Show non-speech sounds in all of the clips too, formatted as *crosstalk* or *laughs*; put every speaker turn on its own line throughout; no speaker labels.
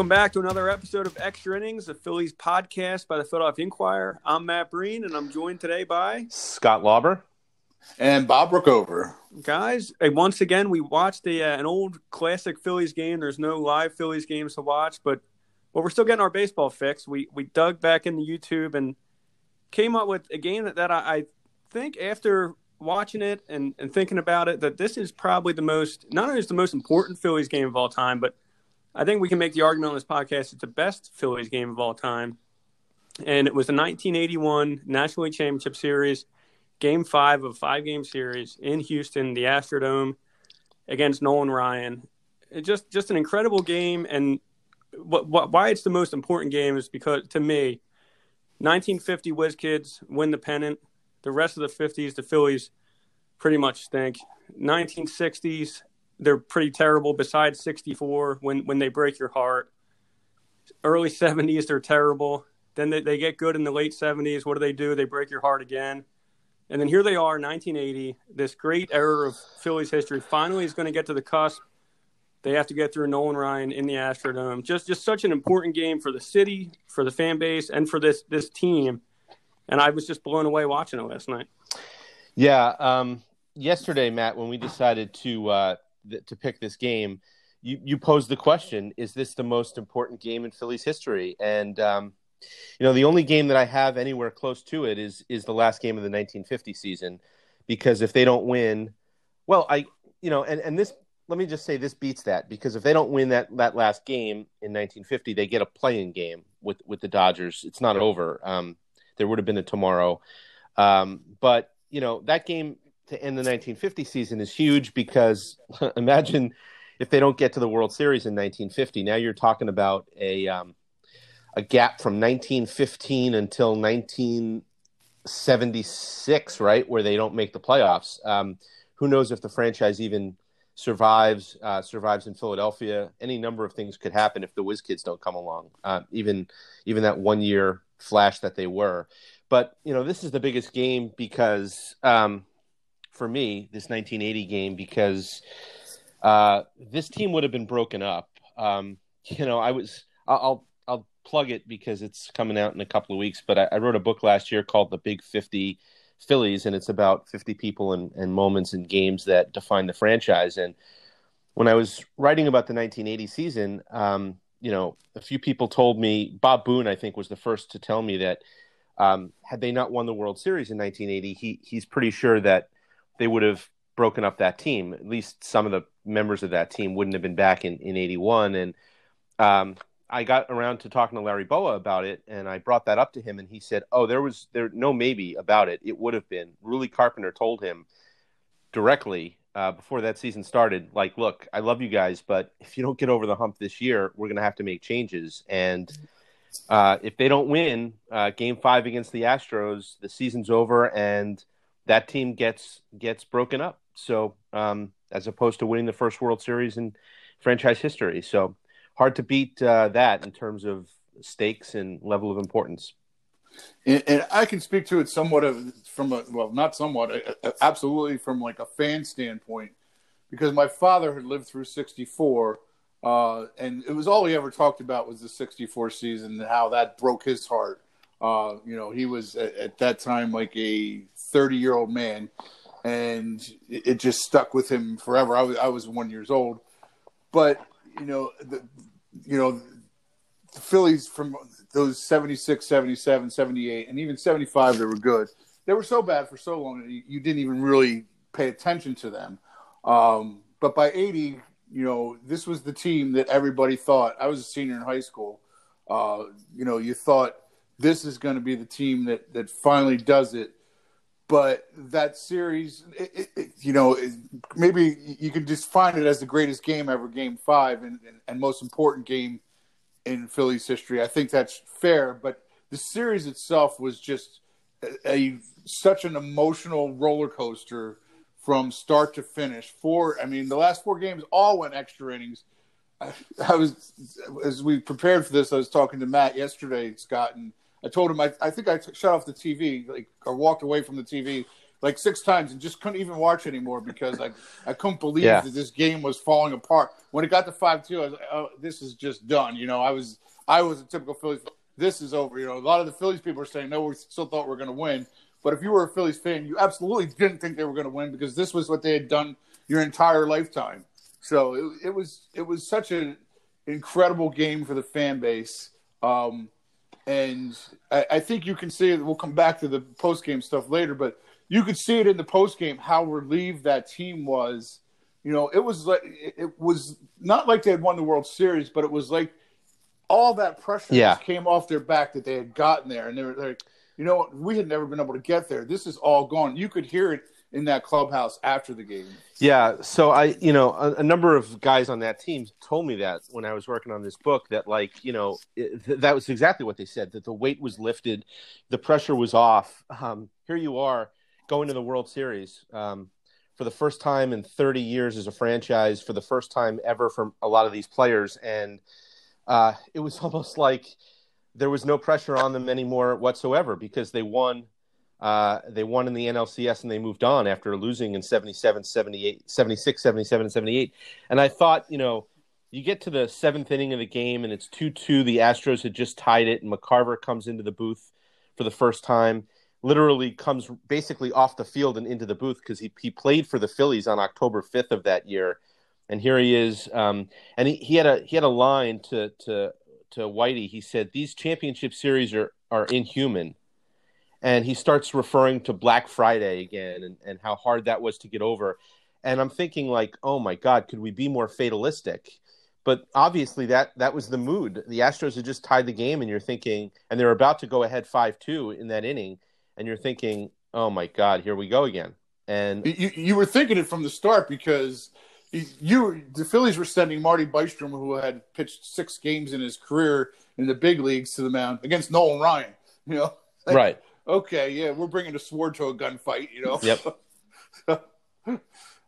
Welcome back to another episode of Extra Innings, the Phillies podcast by the Philadelphia Inquirer. I'm Matt Breen, and I'm joined today by
Scott Lauber
and Bob Brookover.
Guys, once again, we watched a, uh, an old classic Phillies game. There's no live Phillies games to watch, but but we're still getting our baseball fix. We we dug back into YouTube and came up with a game that, that I, I think after watching it and, and thinking about it that this is probably the most not only is the most important Phillies game of all time, but I think we can make the argument on this podcast it's the best Phillies game of all time. And it was the 1981 National League Championship Series, game five of five game series in Houston, the Astrodome against Nolan Ryan. It just just an incredible game. And what, what, why it's the most important game is because to me, 1950 Whiz Kids win the pennant. The rest of the 50s, the Phillies pretty much stink. 1960s, they're pretty terrible. Besides 64, when when they break your heart. Early *laughs* 70s, they're terrible. Then they, they get good in the late 70s. What do they do? They break your heart again. And then here they are, 1980. This great era of Phillies history finally is going to get to the cusp. They have to get through Nolan Ryan in the Astrodome. Just just such an important game for the city, for the fan base, and for this this team. And I was just blown away watching it last night.
Yeah, um, yesterday, Matt, when we decided to uh, th- to pick this game, you you posed the question: Is this the most important game in Phillies history? And um, you know, the only game that I have anywhere close to it is is the last game of the 1950 season, because if they don't win, well, I you know, and and this let me just say this beats that because if they don't win that that last game in 1950, they get a playing game with with the Dodgers. It's not over. Um, there would have been a tomorrow, um, but you know that game to end the 1950 season is huge because *laughs* imagine if they don't get to the World Series in 1950. Now you're talking about a um, a gap from 1915 until 1976, right, where they don't make the playoffs. Um, who knows if the franchise even survives uh, survives in Philadelphia? Any number of things could happen if the Whiz Kids don't come along. Uh, even even that one year flash that they were. But you know, this is the biggest game because um, for me this 1980 game because uh, this team would have been broken up. Um, *laughs* you know, I was I'll I'll plug it because it's coming out in a couple of weeks. But I, I, wrote a book last year called The Big 50 Phillies, and it's about 50 people and, and moments and games that define the franchise. And when I was writing about the 1980 season, um, you know, a few people told me Bob Boone, I think, was the first to tell me that um, had they not won the World Series in 1980, he he's pretty sure that they would have broken up that team. At least some of the members of that team wouldn't have been back in, in 81. And um, I got around to talking to Larry Bowa about it, and I brought that up to him, and he said, "Oh, there was there no maybe about it. It would have been." Ruly Carpenter told him directly uh, before that season started, like, "Look, I love you guys, but if you don't get over the hump this year, we're going to have to make changes." And uh, if they don't win uh, Game Five against the Astros, the season's over, and that team gets gets broken up. So um, as opposed to winning the first World Series in franchise history, so hard to beat uh, that in terms of stakes and level of importance.
And, and, I can speak to it somewhat of from a well, not somewhat, absolutely from like a fan standpoint, because my father had lived through '64. Uh, and it was all he ever talked about was the 64 season and how that broke his heart. Uh, you know, he was at, at, that time like a 30 year old man, and it, it, just stuck with him forever. I was I was one years old, but you know the you know the Phillies from those 76, 77, 78, and even 75 they were good. They were so bad for so long that you, you didn't even really pay attention to them. Um, but by 80, you know, this was the team that everybody thought. I was a senior in high school. Uh, you know, you thought this is going to be the team that that finally does it but that series, it, it, you know, maybe you can just find it as the greatest game ever, Game Five, and, and, and, most important game in Phillies history. I think that's fair, but the series itself was just a, a such an emotional roller coaster from start to finish. Four, I mean, the last four games all went extra innings. I, I was as we prepared for this, I was talking to Matt yesterday, Scott, and I told him I, I think I t- shut off the TV, like or walked away from the TV like six times and just couldn't even watch anymore because I I couldn't believe
Yeah.
that this game was falling apart. When it got to five two, I was like, oh, this is just done. You know, I was I was a typical Phillies. This is over. You know, a lot of the Phillies people are saying, no, we still thought we are going to win. But if you were a Phillies fan, you absolutely didn't think they were going to win because this was what they had done your entire lifetime. So it, it was it was such an incredible game for the fan base. Um, and I, I think you can see it. We'll come back to the post game stuff later, but you could see it in the post game how relieved that team was. You know, it was like it, was not like they had won the World Series, but it was like all that pressure
Yeah.
just came off their back that they had gotten there, and they were like, you know, what? we had never been able to get there. This is all gone. You could hear it in that clubhouse after the game.
Yeah, so I, you know, a, a number of guys on that team told me that when I was working on this book that, like, you know, it, th- that was exactly what they said that the weight was lifted, the pressure was off. Um, here you are going to the World Series um, for the first time in 30 years as a franchise, for the first time ever from a lot of these players, and uh, it was *laughs* almost like there was no pressure on them anymore whatsoever because they won uh, they won in the NLCS and they moved on after losing in 77, 78, 76, 77, and 78. And I thought, you know, you get to the seventh inning of the game and it's 2 2. The Astros had just tied it, and McCarver comes into the booth for the first time, literally comes basically off the field and into the booth because he, he played for the Phillies on October 5th of that year. And here he is. Um, and he, he had a he had a line to to to Whitey. He said, These championship series are, are inhuman and he starts referring to Black Friday again and, and how hard that was to get over. And I'm thinking like, oh my God, could we be more fatalistic? But obviously that that was the mood. The Astros had just tied the game, and you're thinking, and they're about to go ahead five two in that inning, and you're thinking, oh my God, here we go again. And
You, you were thinking it from the start because you, the Phillies were sending Marty Bystrom, who had pitched six games in his career in the big leagues, to the mound against Nolan Ryan. *laughs* You know, Like,
right,
Okay, yeah, we're bringing a sword to a gunfight. You know.
Yep. *laughs*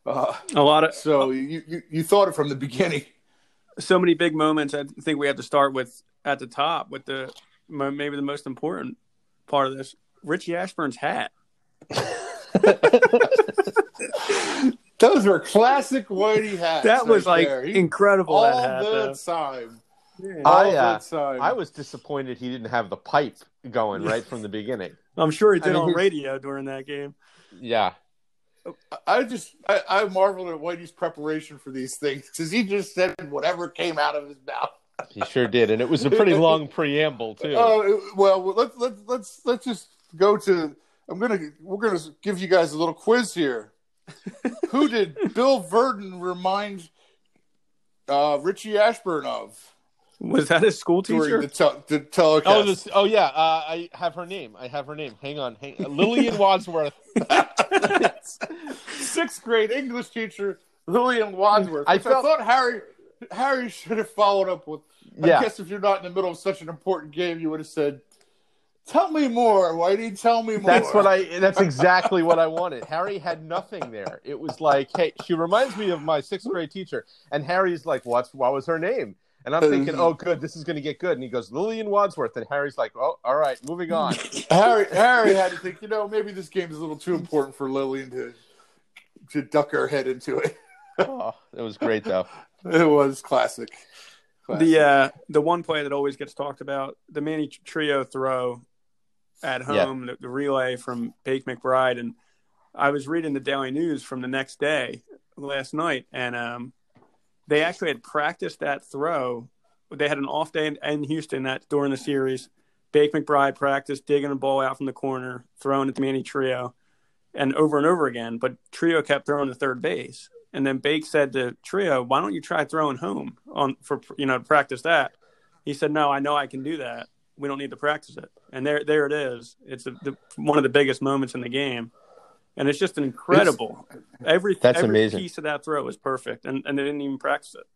uh,
A lot of
so you, you you thought it from the beginning.
so many big moments. I think we have to start with at the top with the maybe the most important part of this. Richie Ashburn's hat. *laughs*
Those were classic Whitey hats.
That was
right
like
there.
Incredible.
all
that hat,
the
though.
time.
Yeah.
I, uh,
the.
I was disappointed he didn't have the pipe going right from the *laughs* beginning.
I'm sure he
I
did
mean,
on radio during that game.
Yeah,
I just I, I marveled at Whitey's preparation for these things because he just said whatever came out of his mouth.
he sure did, and it was a pretty *laughs* long preamble too.
Uh, well, let's let's let's let's just go to. I'm gonna we're gonna give you guys a little quiz here. *laughs* Who did Bill Virdon remind uh, Richie Ashburn of
Was that a school teacher?
the, tel- the telecast?
Oh, this. Oh, yeah. Uh, I have her name. I have her name. Hang on. Hang. Lillian *laughs* Wadsworth. *laughs*
Sixth grade English teacher Lillian Wadsworth.
I
I,
felt-
I thought Harry Harry should have followed up with. I
Yeah.
guess if you're not in the middle of such an important game, you would have said, "Tell me more, Whitey. Tell me more."
That's what I. That's *laughs* exactly what I wanted. Harry had nothing there. It was like, hey, she reminds me of my sixth grade teacher, and Harry's like, what's what was her name? And I'm thinking, oh, good, this is going to get good. And he goes, Lillian Wadsworth, and Harry's like, oh, all right, moving on. *laughs*
Harry Harry had to think. You know, maybe this game is a little too important for Lillian to to duck her head into it. *laughs*
Oh, it was great though.
It was classic. classic.
The uh, the one play that always gets talked about, the Manny Trillo throw at
Yeah.
home, the, the relay from Bake McBride, and I was reading the Daily News from the next day last night, and um, they actually had practiced that throw. They had an off day in, in Houston that during the series. Bake McBride practiced digging a ball out from the corner, throwing it to Manny Trillo, and over and over again. But Trillo kept throwing to third base, and then Bake said to Trillo, "Why don't you try throwing home on for you know to practice that?" He said, "No, I know I can do that. We don't need to practice it." And there, there it is. It's the, the, one of the biggest moments in the game, and it's just an incredible. every
That's
every
amazing.
piece of that throw was perfect, and, and they didn't even practice it.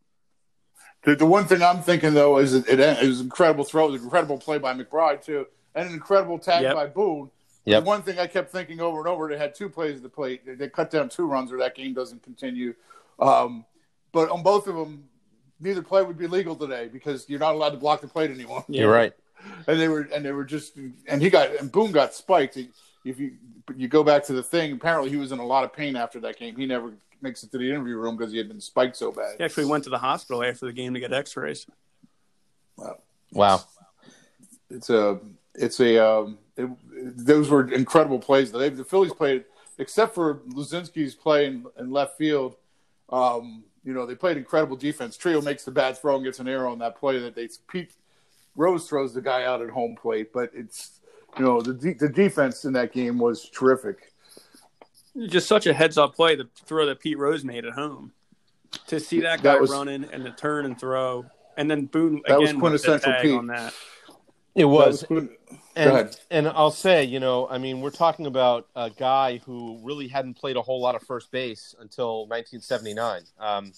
The, the one thing I'm thinking though is it, it, it was an incredible throw. It was an incredible play by McBride too, and an incredible tag
Yep.
by Boone.
Yep.
The one thing I kept thinking over and over, they had two plays at the plate. They, they cut down two runs, or that game doesn't continue. Um, but on both of them, neither play would be legal today because you're not allowed to block the plate anymore.
You're right. *laughs*
And they were, and they were just, and he got, and Boone got spiked. He, if you you go back to the thing, apparently he was in a lot of pain after that game. He never makes it to the interview room because he had been spiked so bad.
He actually went to the hospital after the game to get X-rays.
Wow.
Wow.
It's a it's a um, it, those were incredible plays. They, the Phillies played, except for Luzinski's play in, in left field. Um, you know, they played incredible defense. Trillo makes the bad throw and gets an error on that play that they Pete Rose throws the guy out at home plate, but it's you know the de- the defense in that game was terrific.
Just such a heads up play, the throw that Pete Rose made at home. To see that guy
That was-
running and the turn and throw, and then Boone again
That was
again with the
quintessential
tag
Pete.
on that.
It was.
That was- Go
And,
ahead.
and I'll say, you know, I mean, we're talking about a guy who really hadn't played a whole lot of first base until 1979. Um,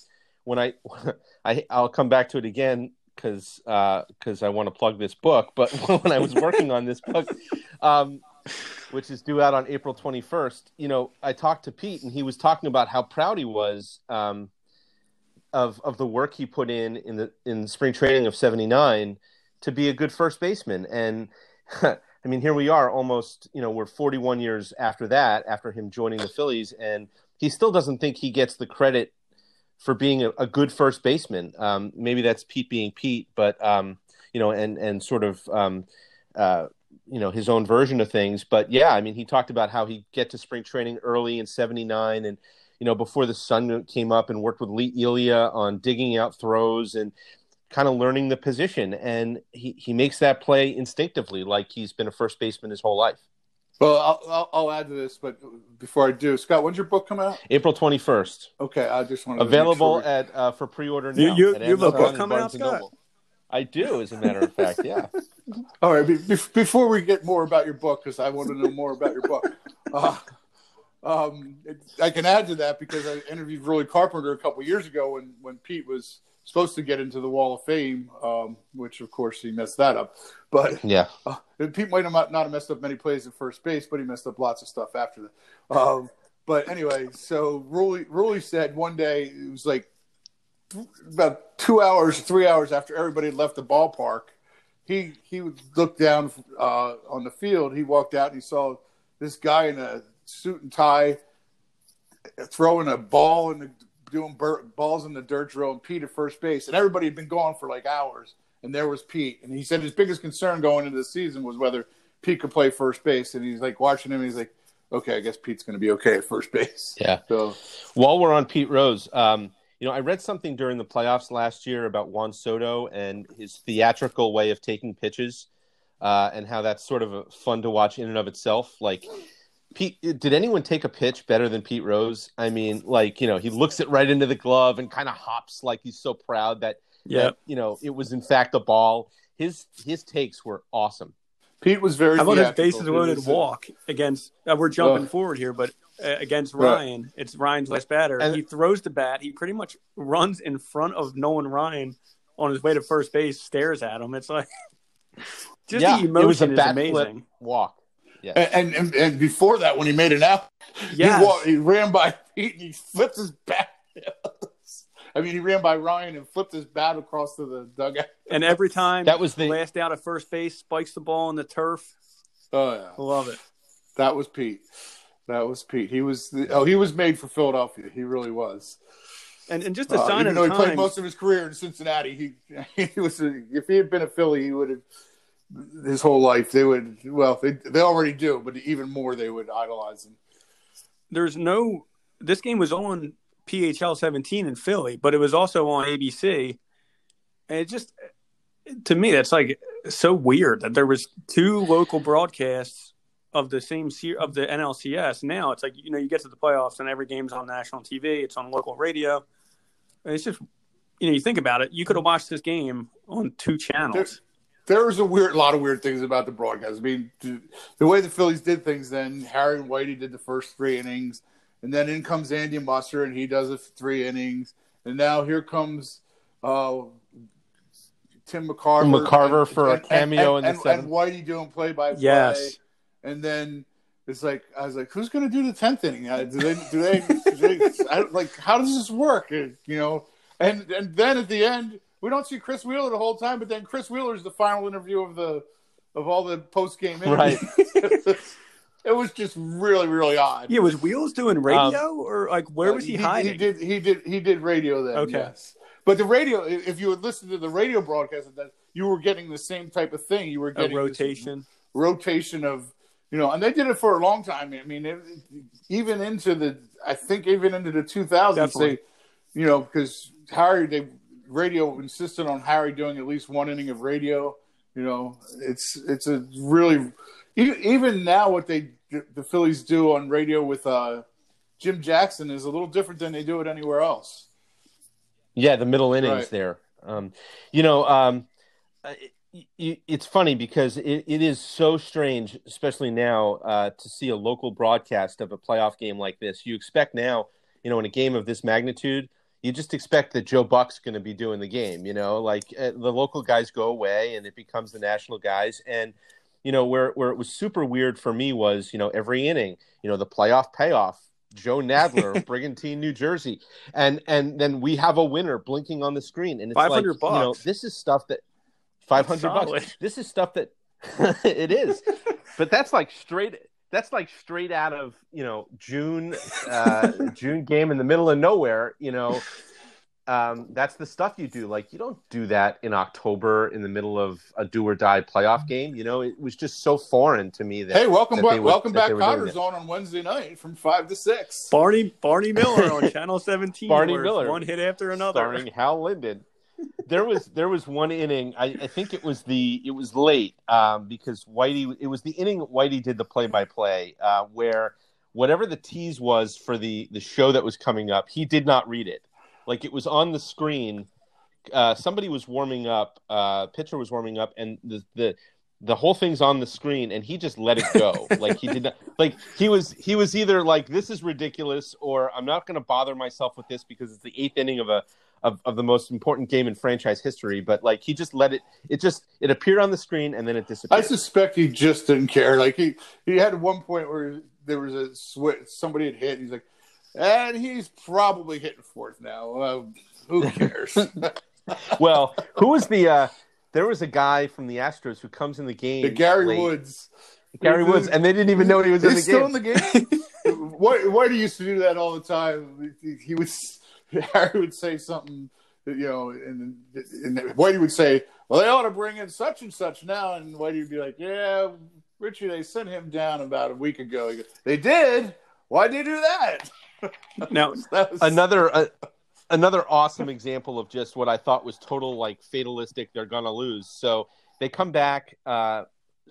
when I, *laughs* I, I'll come back to it again because because I want to plug this book. But *laughs* when I was working on this book, um, which is due out on April 21st, you know, I talked to Pete and he was talking about how proud he was um, of of the work he put in in the in spring training of '79 to be a good first baseman. And *laughs* I mean, here we are, almost you know, we're 41 years after that, after him joining the Phillies, and he still doesn't think he gets the credit for being a, a good first baseman. Um, maybe that's Pete being Pete, but um, you know, and and sort of. Um, uh, you know his own version of things but yeah i mean he talked about how he get to spring training early in 79 and you know before the sun came up and worked with lee elia on digging out throws and kind of learning the position and he, he makes that play instinctively like he's been a first baseman his whole life
Well, I'll, I'll, I'll add to this, but before I do, Scott, when's your book come out?
april 21st
Okay, I just want to
available
Make sure
at uh, for pre-order now
you-
at
you have a book coming out, Scott?
Noble. i do as a matter of fact yeah *laughs*
All right, be, be- before we get more about your book, because I want to know more about your book. *laughs* Uh, um, it, I can add to that because I interviewed Ruly Carpenter a couple years ago when when Pete was supposed to get into the Wall of Fame, um, which of course he messed that up. But
yeah
Uh, Pete might not not have messed up many plays at first base, but he messed up lots of stuff after that. Um, but anyway, so Ruly, Ruly said one day it was like about two hours, three hours after everybody had left the ballpark. He he would look down uh, on the field. He walked out and he saw this guy in a suit and tie throwing a ball and doing bur- balls in the dirt drill and Pete at first base. And everybody had been gone for like hours. And there was Pete. And he said his biggest concern going into the season was whether Pete could play first base. And he's like watching him. And he's like, okay, I guess Pete's going to be okay at first base. *laughs*
yeah
So
While we're on Pete Rose, um, you know, I read something during the playoffs last year about Juan Soto and his theatrical way of taking pitches, uh, and how that's sort of a, fun to watch in and of itself. Like, Pete, did anyone take a pitch better than Pete Rose? I mean, like, you know, he looks it right into the glove and kind of hops like he's so proud that,
Yeah.
that, you know, it was in fact a ball. His his takes were awesome.
Pete was very
How about his
theatrical.
bases loaded walk against? Uh, we're jumping
Ugh.
forward here, but uh, against
Right.
Ryan, it's Ryan's last batter.
And-
he throws the bat. He pretty much runs in front of Nolan Ryan on his way to first base, stares at him. It's like *laughs* just
yeah,
the
it was a
emotion is
bat
amazing.
flip walk. Yeah.
And, and and before that, when he made an out,
Yes.
he, walked, he ran by *laughs* Pete and he flipped his bat. *laughs* I mean, he ran by Ryan and flipped his bat across to the dugout.
And every time
That was the-
last out at first base, spikes the ball in the turf.
Oh yeah,
Love it.
that was Pete. That was Pete. He was the, oh he was made for Philadelphia. He really was.
And and just a
Uh,
sign
even
of
though
the
he played most of his career in Cincinnati, he *laughs* he was a, if he had been a Philly, he would have his whole life. They would well they they already do, but even more they would idolize him.
there's no this game was on PHL 17 in Philly, but it was also on ABC. And it just to me that's like so weird that there was two local broadcasts of the same of the NLCS. Now it's like you know you get to the playoffs and every game's on national TV, it's on local radio. And it's just you know you think about it, you could have watched this game on two channels.
Was a weird, lot of weird things about the broadcast. I mean, the, the way the Phillies did things. Then Harry and Whitey did the first three innings, and then in comes Andy Musser, and he does the three innings, and now here comes uh, Tim McCarver.
McCarver
and-
for a cameo
and,
in the
and,
seventh.
and Whitey doing play by play.
Yes.
and then it's like I was like, who's going to do the tenth inning? Uh, Do they? Do they? Do they I, like, how does this work? You know, and and then at the end, we don't see Chris Wheeler the whole time, but then Chris Wheeler is the final interview of the of all the post game interviews. Right. *laughs* It was just really, really odd.
Yeah, was Wheels doing radio or like where was he,
Uh,
hiding?
He did. He did. He did radio then.
Okay.
Yes. But the radio, if you would listen to the radio broadcast of that, you were getting the same type of thing. You were getting this
rotation.
rotation of, you know, and they did it for a long time. I mean, it, even into the, I think even into the 2000s,
Definitely.
they, you know, because Harry, they radio insisted on Harry doing at least one inning of radio. You know, it's it's a really even now what they the Phillies do on radio with uh, Jim Jackson is a little different than they do it anywhere else.
Yeah, the middle innings
Right.
there. Um, you know, um, it, it, it's funny because it, it is so strange, especially now, uh, to see a local broadcast of a playoff game like this. You expect now, you know, in a game of this magnitude, you just expect that Joe Buck's going to be doing the game. You know, like uh, the local guys go away and it becomes the national guys. And you know, where where it was super weird for me was, you know, every inning, you know, the playoff payoff. Joe Nadler *laughs* Brigantine, New Jersey, and and then we have a winner blinking on the screen, and it's like
500
you know this is stuff that five hundred bucks. This is stuff that *laughs* it is, *laughs* but that's like straight. That's like straight out of you know June uh, *laughs* June game in the middle of nowhere. You know, um, that's the stuff you do. Like you don't do that in October in the middle of a do or die playoff game. You know, it was just so foreign to me that
Hey, welcome
that
back!
they were-
welcome back,
they were Kotter.
Zone on Wednesday night from five to six.
Barney Barney Miller on *laughs* Channel 17.
Barney Miller.
one hit after another.
starring Hal Linden. There was there was one inning. I, I think it was the it was late um, because Whitey. It was the inning Whitey did the play by play where whatever the tease was for the the show that was coming up, he did not read it. Like it was on the screen. Uh, somebody was warming up. Uh, pitcher was warming up, and the the the whole thing's on the screen and he just let it go *laughs* like he did not like he was he was either like this is ridiculous or i'm not going to bother myself with this because it's the eighth inning of a of, of the most important game in franchise history but like he just let it it just it appeared on the screen and then it disappeared.
I suspect he just didn't care. Like he he had one point where there was a switch, somebody had hit. And he's like, and he's probably hitting fourth now. Uh, who *laughs* cares? *laughs*
well who was the uh there was a guy from the astros who comes in the game
the Gary
late.
Woods.
gary woods and they didn't even know he was in the
He's still
game
in the game. *laughs* White, Whitey used to do that all the time. He, he would *laughs* Harry would say something, you know, and, and Whitey would say, "Well, they ought to bring in such and such now," and Whitey would be like, "Yeah, Richie, they sent him down about a week ago." Goes, "They did? Why'd they do that?" *laughs*
Now, *laughs*
That was
another uh, another awesome example of just what I thought was total like fatalistic. They're gonna lose. So they come back uh,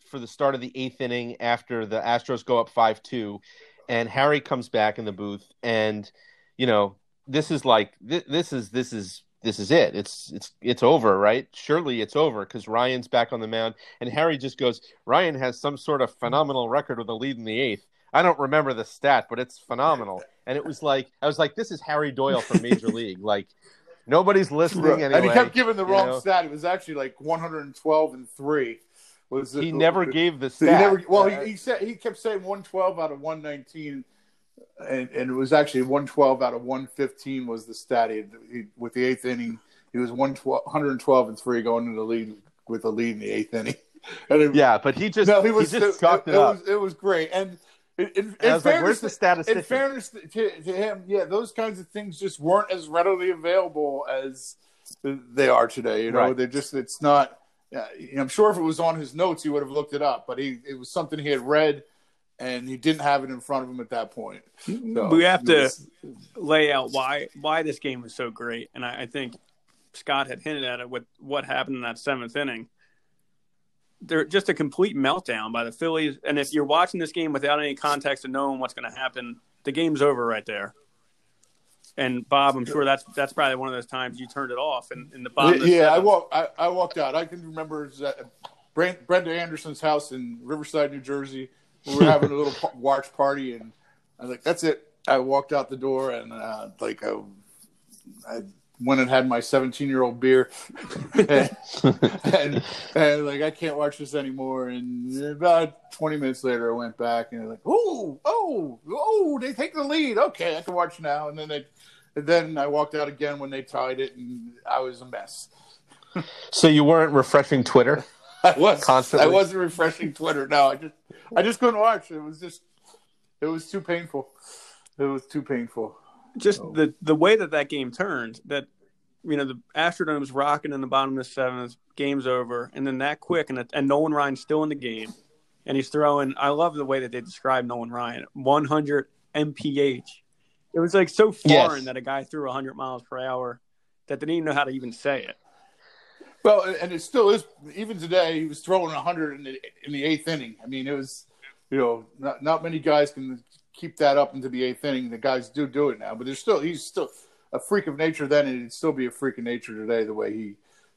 for the start of the eighth inning after the Astros go up five two, and Harry comes back in the booth, and you know this is like this, this is this is. This is it. It's it's it's over, right? Surely it's over because Ryan's back on the mound, and Harry just goes. Ryan has some sort of phenomenal record with a lead in the eighth. I don't remember the stat, but it's phenomenal. And it was like I was like, this is Harry Doyle from Major League. Like nobody's listening anyway.
and he kept giving the wrong
know?
stat. It was actually like 112 and three. Was
He
it-
never gave the
He
stat.
never, well,
Uh,
he, he said he kept saying 112 out of 119, and, and it was actually 112 out of 115 was the stat. He, he, with the eighth inning, he was 112, 112 and three going into the lead with a lead in the eighth inning. *laughs* It,
yeah, but he just
no, he was
he just
it,
it,
it
up.
was it was great. And in, in,
And I was like,
fairness,
where's the statistician?
in fairness to, to him, yeah, those kinds of things just weren't as readily available as they are today. You know,
Right.
they're just it's not. Yeah, I'm sure if it was on his notes, he would have looked it up, but he it was something he had read, and he didn't have it in front of him at that point. So,
we have to
was-
lay out why why this game was so great, and I, I think Scott had hinted at it with what happened in that seventh inning. They're just a complete meltdown by the Phillies, and if you're watching this game without any context of knowing what's going to happen, the game's over right there. And Bob, I'm sure that's that's probably one of those times you turned it off. And in the bottom, of the
yeah, I walked. I, I walked out. I can remember it was at Brent, Brenda Anderson's house in Riverside, New Jersey. We were having a *laughs* little watch party, and I was like, "That's it." I walked out the door, and uh, like I, I went and had my 17 year old beer, *laughs* and, and, and like I can't watch this anymore. And about 20 minutes later, I went back, and like, "Oh, oh, oh! They take the lead. Okay, I can watch now." And then they. And then I walked out again when they tied it, and I was a mess. *laughs*
So you weren't refreshing Twitter?
I was
Constantly?
I wasn't refreshing Twitter. No, I just I just couldn't watch. It was just it was too painful. It was too painful.
Just
Oh.
the the way that that game turned, that you know the Astrodome's rocking in the bottom of the seventh, game's over, and then that quick, and and Nolan Ryan's still in the game, and he's throwing. I love the way that they describe Nolan Ryan, 100 mph. It was like so foreign
Yes.
that a guy threw 100 miles per hour that they didn't even know how to even say it.
Well, and it still is. Even today, he was throwing 100 in the in the eighth inning. I mean, it was, you know, not not many guys can keep that up into the eighth inning. The guys do do it now, but there's still he's still a freak of nature then, and he'd still be a freak of nature today. The way he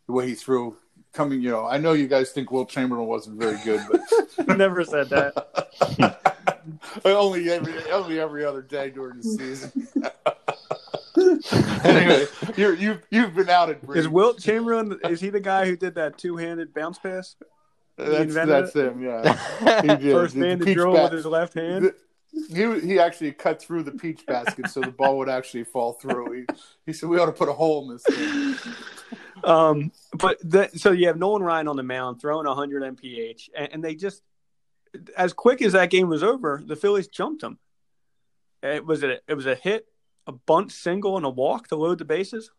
the way he threw. Coming, you know, I know you guys think Wilt Chamberlain wasn't very good, but *laughs*
Never said that. *laughs*
only every only every other day during the season. *laughs* *laughs* anyway, you're, you've you've been outed. Brady.
Is Wilt Chamberlain? Is he the guy who did that two-handed bounce pass?
That's,
invented
that's him. Yeah, *laughs* he did.
First
The
man to drill
ba-
with his left hand.
He he actually cut through the peach basket so the ball would actually fall through. He he said we ought to put a hole in this thing.
Um, but the, so you have Nolan Ryan on the mound throwing 100 mph, and, and they just, as quick as that game was over, the Phillies jumped him. It was a it was a hit, a bunt single, and a walk to load the bases.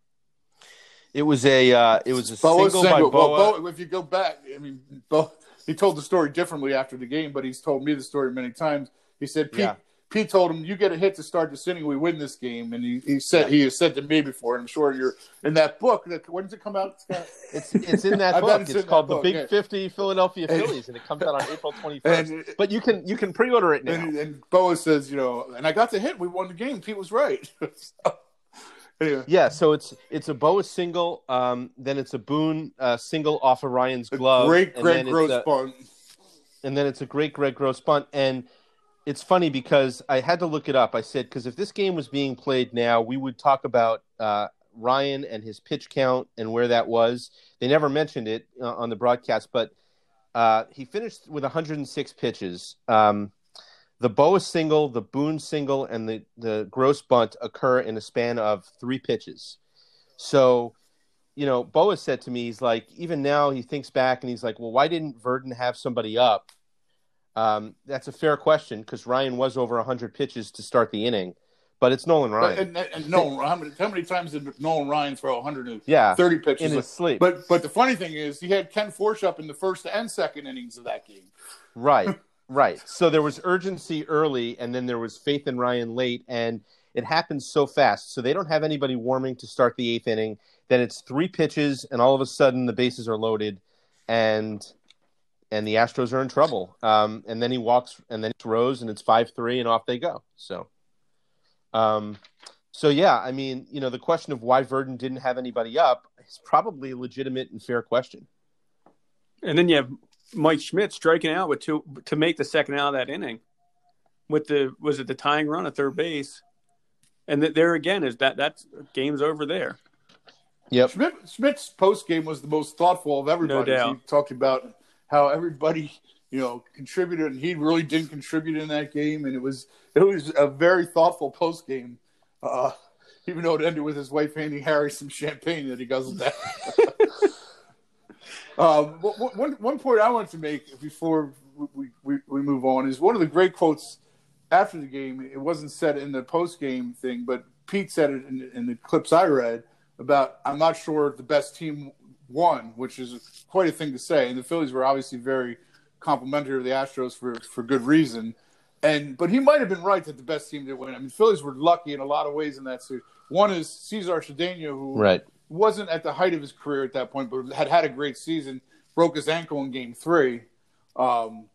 It was a uh, it was a
Bowa
single by. Bowa.
Well, Bowa, if you go back, I mean, Bo, he told the story differently after the game, but he's told me the story many times. He said Pete,
Yeah.
Pete told him, "You get a hit to start this inning, we win this game." And he, he said he has said to me before, and I'm sure you're in that book. That when does it come out? Scott?
It's it's in *laughs* that book.
it's
It's, called
book,
the Big
yeah.
Fifty Philadelphia
And-
Phillies, and it comes out on *laughs* April twenty
And-
But you can you can pre order it now.
And, and Bowa says, you know, and I got the hit. We won the game. Pete was right. *laughs* So, anyway,
Yeah, so it's it's a Bowa single, um, then it's a Boone uh, single off of Ryan's
a
glove,
great,
and
great
it's
gross
a-
bunt.
and then it's a great Greg Gross bunt. And it's funny because I had to look it up. I said because if this game was being played now, we would talk about uh, Ryan and his pitch count and where that was. They never mentioned it uh, on the broadcast, but uh, he finished with 106 pitches. Um, the Bowa single, the Boone single, and the the Gross bunt occur in a span of three pitches. So you know, Bowa said to me, he's like, even now he thinks back and he's like, well, why didn't Virdon have somebody up? Um, that's a fair question because Ryan was over 100 pitches to start the inning, but it's Nolan Ryan.
And, and, and Nolan, how many, how many times did Nolan Ryan throw 130
yeah,
pitches?
in his sleep.
But but the funny thing is, he had Ken Forsch up in the first and second innings of that game.
Right, *laughs* right. So there was urgency early, and then there was faith in Ryan late, and it happened so fast. So they don't have anybody warming to start the eighth inning. Then it's three pitches, and all of a sudden the bases are loaded, and and the Astros are in trouble. Um, and then he walks, and then it's Rose, and it's five three, and off they go. So, um, so yeah, I mean, you know, the question of why Virdon didn't have anybody up is probably a legitimate and fair question.
And then you have Mike Schmidt striking out with two to make the second out of that inning. With the was it the tying run at third base, and th- there again is that that's game's over there.
Yep.
Schmidt, Schmidt's post game was the most thoughtful of everybody.
No doubt.
He talked about how everybody, you know, contributed, and he really didn't contribute in that game, and it was it was a very thoughtful post game. Uh, even though it ended with his wife handing Harry some champagne that he guzzled down. *laughs* um, one- one, one point I wanted to make before we, we, we move on is one of the great quotes after the game. It wasn't said in the post game thing, but Pete said it in, in the clips I read about I'm not sure the best team won, which is quite a thing to say. And the Phillies were obviously very complimentary of the Astros for for good reason. And but he might have been right that the best team did win. I mean, Phillies were lucky in a lot of ways in that series. One is Cesar Cedeno, who
Right.
wasn't at the height of his career at that point, but had had a great season. Broke his ankle in Game Three. Um,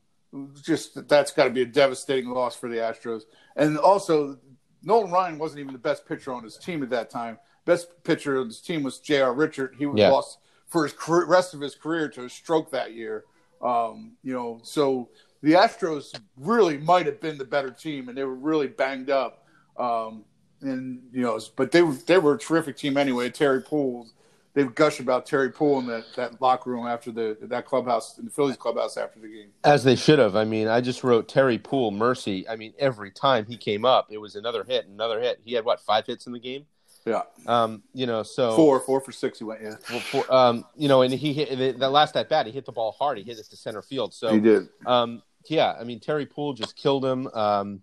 just that's got to be a devastating loss for the Astros. And also, Nolan Ryan wasn't even the best pitcher on his team at that time. Best pitcher on his team was J.R. Richard. He
Yeah.
lost for his career, rest of his career to a stroke that year. Um, you know, so the Astros really might have been the better team, and they were really banged up. Um, and you know, but they were they were a terrific team anyway. Terry Puhl, they gush about Terry Puhl in that, that locker room after the that clubhouse in the Phillies clubhouse after the game.
As they should have. I mean, I just wrote Terry Puhl mercy. I mean, every time he came up, it was another hit, another hit. He had what five hits in the game.
Yeah,
Um, you know, so
four four for six he went. Yeah,
for- for- um, you know, and he hit the, the last at bat. He hit the ball hard. He hit it to center field. So
he did.
Um, yeah, I mean Terry Puhl just killed him. Um,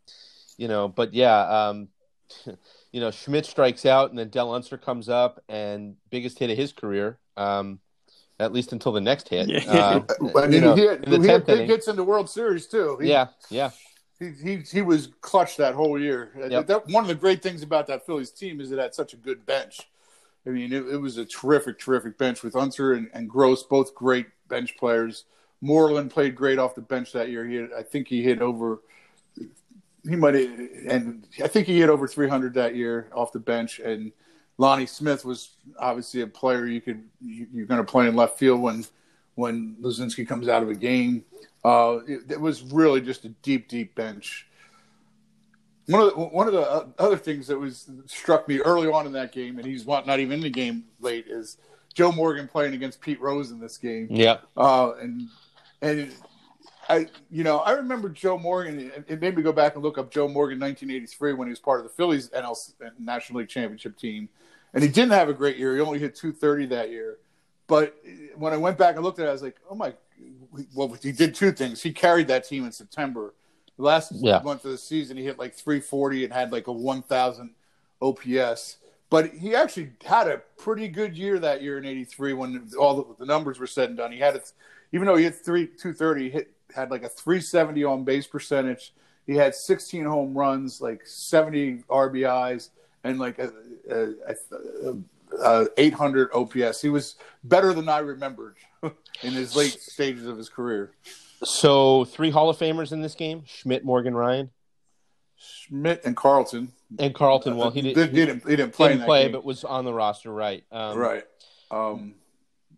you know, but yeah, um, *laughs* you know, Schmidt strikes out, and then Del Unser comes up, and biggest hit of his career, um, at least until the next hit.
Yeah. *laughs*
Uh,
I mean,
you know,
he had, he had big
inning.
hits in the World Series too. He,
yeah, yeah,
he, he he was clutch that whole year.
Yep.
That, one of the great things about that Phillies team is it had such a good bench. I mean, it, it was a terrific, terrific bench with Unser and, and Gross, both great bench players. Moreland played great off the bench that year. He, had, I think he hit over. He might, and I think he hit over 300 that year off the bench. And Lonnie Smith was obviously a player you could you, you're going to play in left field when when Luzinski comes out of a game. Uh, it, it was really just a deep, deep bench. One of the, one of the other things that was struck me early on in that game, and he's not even in the game late, is Joe Morgan playing against Pete Rose in this game.
yeah.
Uh, and and I, you know, I remember Joe Morgan. It, it made me go back and look up Joe Morgan, 1983, when he was part of the Phillies NL National League Championship team, and he didn't have a great year. He only hit 230 that year. But when I went back and looked at it, I was like, oh my, well, he did two things. He carried that team in September. The last
Yeah.
month of the season, he hit like 340 and had like a 1,000 OPS. But he actually had a pretty good year that year in '83 when all the, the numbers were said and done. He had, it, even though he hit three 230, he hit had like a 370 on base percentage. He had 16 home runs, like 70 RBIs, and like a, a, a, a 800 OPS. He was better than I remembered *laughs* in his late stages of his career.
So three Hall of Famers in this game: Schmidt, Morgan, Ryan,
Schmidt and Carlton.
and Carlton. Well, he, did, he
didn't, he didn't play.
didn't
that
play,
game.
but was on the roster, right? Um,
right. Um,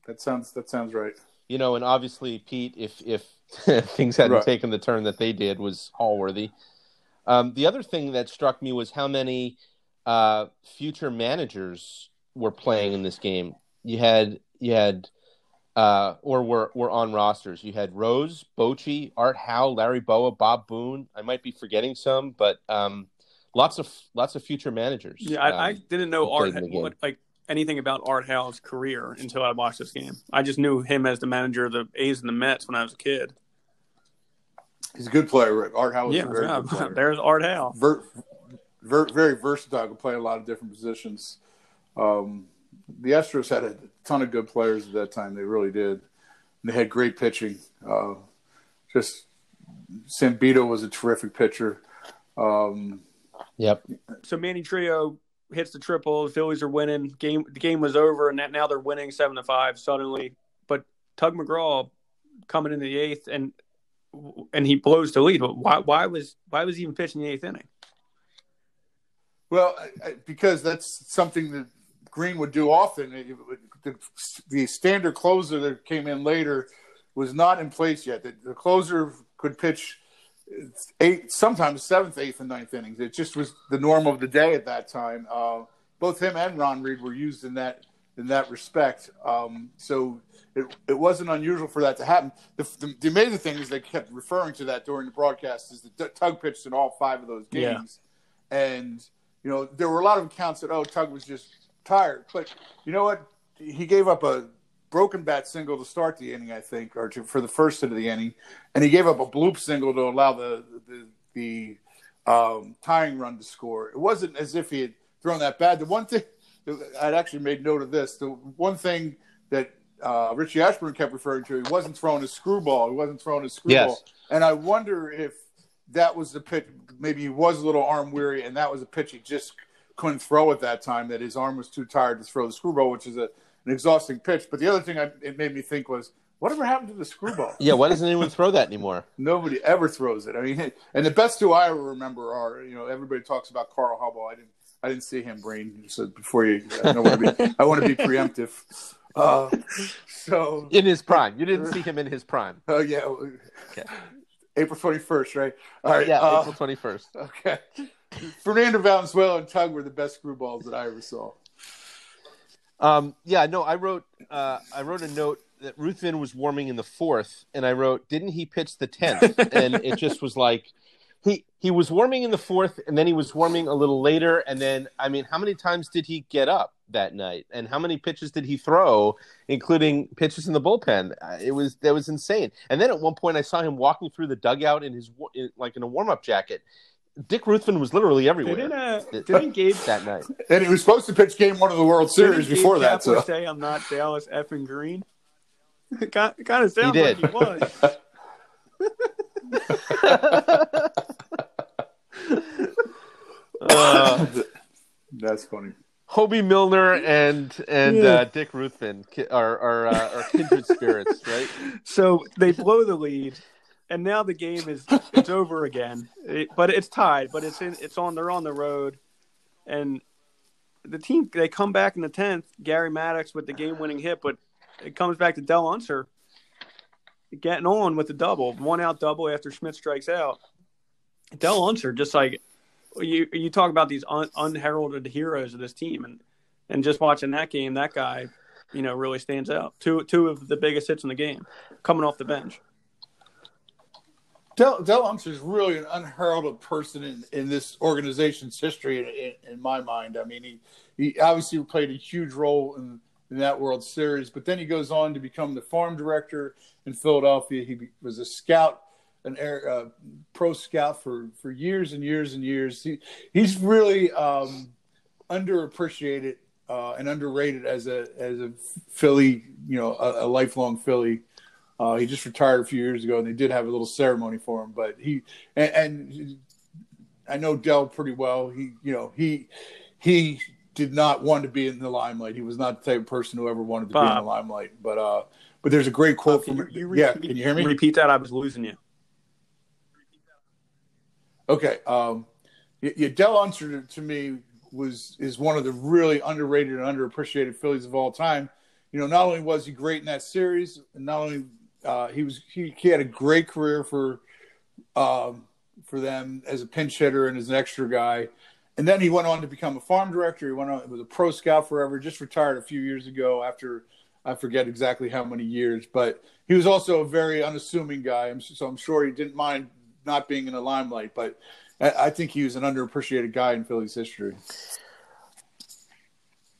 that sounds that sounds right.
You know, and obviously Pete, if if *laughs* things hadn't
Right.
taken the turn that they did, was Hallworthy. Um, the other thing that struck me was how many uh, future managers were playing in this game. You had you had uh, or were were on rosters. You had Rose, Bochy, Art Howe, Larry Bowa, Bob Boone. I might be forgetting some, but um, lots of lots of future managers.
Yeah, I, I
um,
didn't know Art
played in the game.
what, like anything about Art Howe's career until I watched this game. I just knew him as the manager of the A's and the Mets when I was a kid.
He's a good player. Art Howe is
yeah,
a very
yeah.
good player. *laughs*
there's Art Howe.
ver, ver, very versatile. Could play a lot of different positions. Um, the Astros had a ton of good players at that time. They really did. And they had great pitching. Uh, just Sambito was a terrific pitcher. Um,
Yep.
So Manny Trillo hits the triple. The Phillies are winning. Game the game was over, and that- now they're winning seven to five suddenly. But Tug McGraw coming in the eighth, and and he blows the lead. But why why was why was he even pitching the eighth inning?
Well, I, I, because that's something that Green would do often. The, the standard closer that came in later was not in place yet. The, the closer could pitch eight, sometimes seventh, eighth, and ninth innings. It just was the norm of the day at that time. Uh, both him and Ron Reed were used in that in that respect. Um, so it, it wasn't unusual for that to happen. The, the, the amazing thing is they kept referring to that during the broadcast is that Tug pitched in all five of those
Yeah.
games, and you know there were a lot of accounts that oh Tug was just tired, but you know what he gave up a broken bat single to start the inning, I think, or to, for the first hit of the inning, and he gave up a bloop single to allow the the, the um, tying run to score. It wasn't as if he had thrown that bad. The one thing I'd actually made note of this. The one thing that uh, Richie Ashburn kept referring to, he wasn't throwing a screwball. He wasn't throwing a screwball.
Yes.
And I wonder if that was the pitch. Maybe he was a little arm weary, and that was a pitch he just couldn't throw at that time. That his arm was too tired to throw the screwball, which is a, an exhausting pitch. But the other thing I, it made me think was, whatever happened to the screwball? *laughs*
Yeah. Why doesn't anyone throw that anymore?
Nobody ever throws it. I mean, and the best two I remember are, you know, everybody talks about Carl Hubbell. I didn't, I didn't see him, Brain. So before you, I want to be, I want to be preemptive. *laughs* Uh, so,
In his prime. You didn't see him in his prime.
oh yeah, April twenty first, right? All right.
Yeah.
uh,
April twenty first.
okay. *laughs* Fernando Valenzuela and Tug were the best screwballs that I ever saw.
Um, yeah, no, I wrote uh, I wrote a note that Ruthven was warming in the fourth, and I wrote, didn't he pitch the tenth? and it *laughs* just was like he he was warming in the fourth, and then he was warming a little later, and then I mean, how many times did he get up that night, and how many pitches did he throw, including pitches in the bullpen? Uh, It was that was insane. And then at one point, I saw him walking through the dugout in his in, like in a warm up jacket. Dick Ruthven was literally everywhere.
Didn't, uh, *laughs*
It-
didn't Gabe,
that night.
And he was supposed to pitch game one of the World Series
didn't Gabe
before that.
Kapler
So
say I'm not Dallas effing Green? It kind of sounds
did.
like he was. *laughs*
Uh,
that's funny.
Hobie Milner and and
Yeah.
uh, Dick Ruthven are are, uh, are kindred spirits, right? *laughs*
So they blow the lead, and now the game is *laughs* it's over again. It- but it's tied. But it's in, it's on. They're on the road, and the team they come back in the tenth. Gary Maddox with the game-winning hit, but it comes back to Del Unser getting on with the double, one out double after Schmidt strikes out. Del Unser just like you you talk about these un, unheralded heroes of this team, and and just watching that game, that guy, you know, really stands out. Two two of the biggest hits in the game coming off the bench.
Del, Del Unser is really an unheralded person in, in this organization's history, in, in, in my mind. I mean, he, he obviously played a huge role in, in that World Series, but then he goes on to become the farm director in Philadelphia. He was a scout, an air, uh, pro scout for, for years and years and years. He, he's really um, underappreciated uh, and underrated as a as a Philly, you know, a, a lifelong Philly. Uh, he just retired a few years ago, and they did have a little ceremony for him. But he and, and I know Del pretty well. He, you know, he he did not want to be in the limelight. He was not the type of person who ever wanted to be in the limelight. But uh, but there's a great quote
Can
from
you, you
yeah. Can you hear me?
Repeat that. I was losing you.
Okay. Um, yeah, yeah, Del Unser to me was is one of the really underrated and underappreciated Phillies of all time. You know, not only was he great in that series, and not only uh, he was he, he had a great career for um, for them as a pinch hitter and as an extra guy, and then he went on to become a farm director. He went on was a pro scout forever. Just retired a few years ago after I forget exactly how many years, but he was also a very unassuming guy. So I'm sure he didn't mind not being in the limelight, but I think he was an underappreciated guy in Phillies history.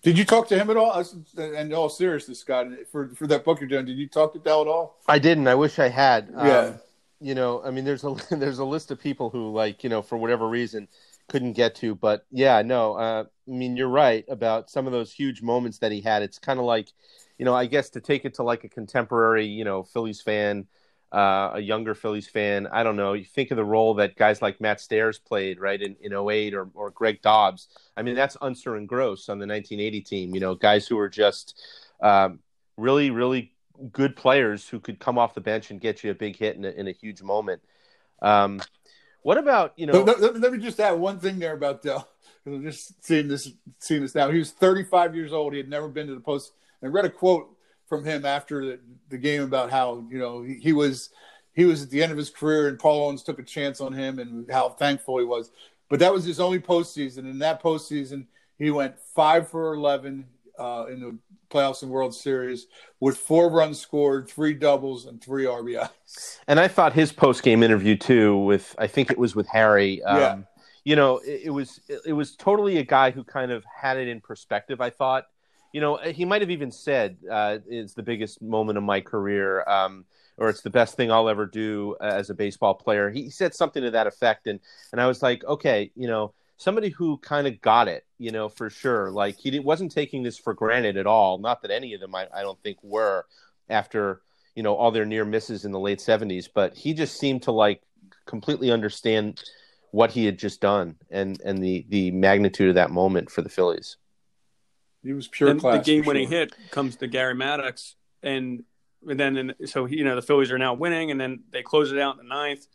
Did you talk to him at all? And all seriousness, Scott, for for that book you're doing, did you talk to Del at all?
I didn't. I wish I had.
Yeah.
Um, you know, I mean, there's a *laughs* there's a list of people who like you know for whatever reason couldn't get to, but yeah, no. Uh, I mean, you're right about some of those huge moments that he had. It's kind of like, you know, I guess to take it to like a contemporary, you know, Phillies fan, uh, a younger Phillies fan. I don't know. You think of the role that guys like Matt Stairs played, right, in, in 08 or, or Greg Dobbs. I mean, that's Unser and Gross on the 1980 team, you know, guys who were just um, really, really good players who could come off the bench and get you a big hit in a, in a huge moment. Um, what about, you know,
Let, let- let me just add one thing there about Del. I'm just seeing this seeing this now. He was 35 years old. He had never been to the post. I read a quote from him after the, the game about how you know he, he was he was at the end of his career and Paul Owens took a chance on him and how thankful he was. But that was his only postseason. In that postseason, he went five for 11 uh, in the playoffs and World Series with four runs scored, three doubles, and three RBIs.
and I thought his post game interview too with I think it was with Harry. Um,
Yeah.
You know, it, it was it was totally a guy who kind of had it in perspective. I thought, you know, he might have even said uh, it's the biggest moment of my career, um, or it's the best thing I'll ever do as a baseball player. He said something to that effect, and and I was like, okay, you know, somebody who kind of got it, you know, for sure. Like he wasn't taking this for granted at all. Not that any of them, I, I don't think, were after you know all their near misses in the late 70s but he just seemed to like completely understand what he had just done and and the the magnitude of that moment for the Phillies.
He was pure
and
class.
the game-winning
sure.
hit comes to Gary Maddox, and, and then and so you know the Phillies are now winning, and then they close it out in the ninth.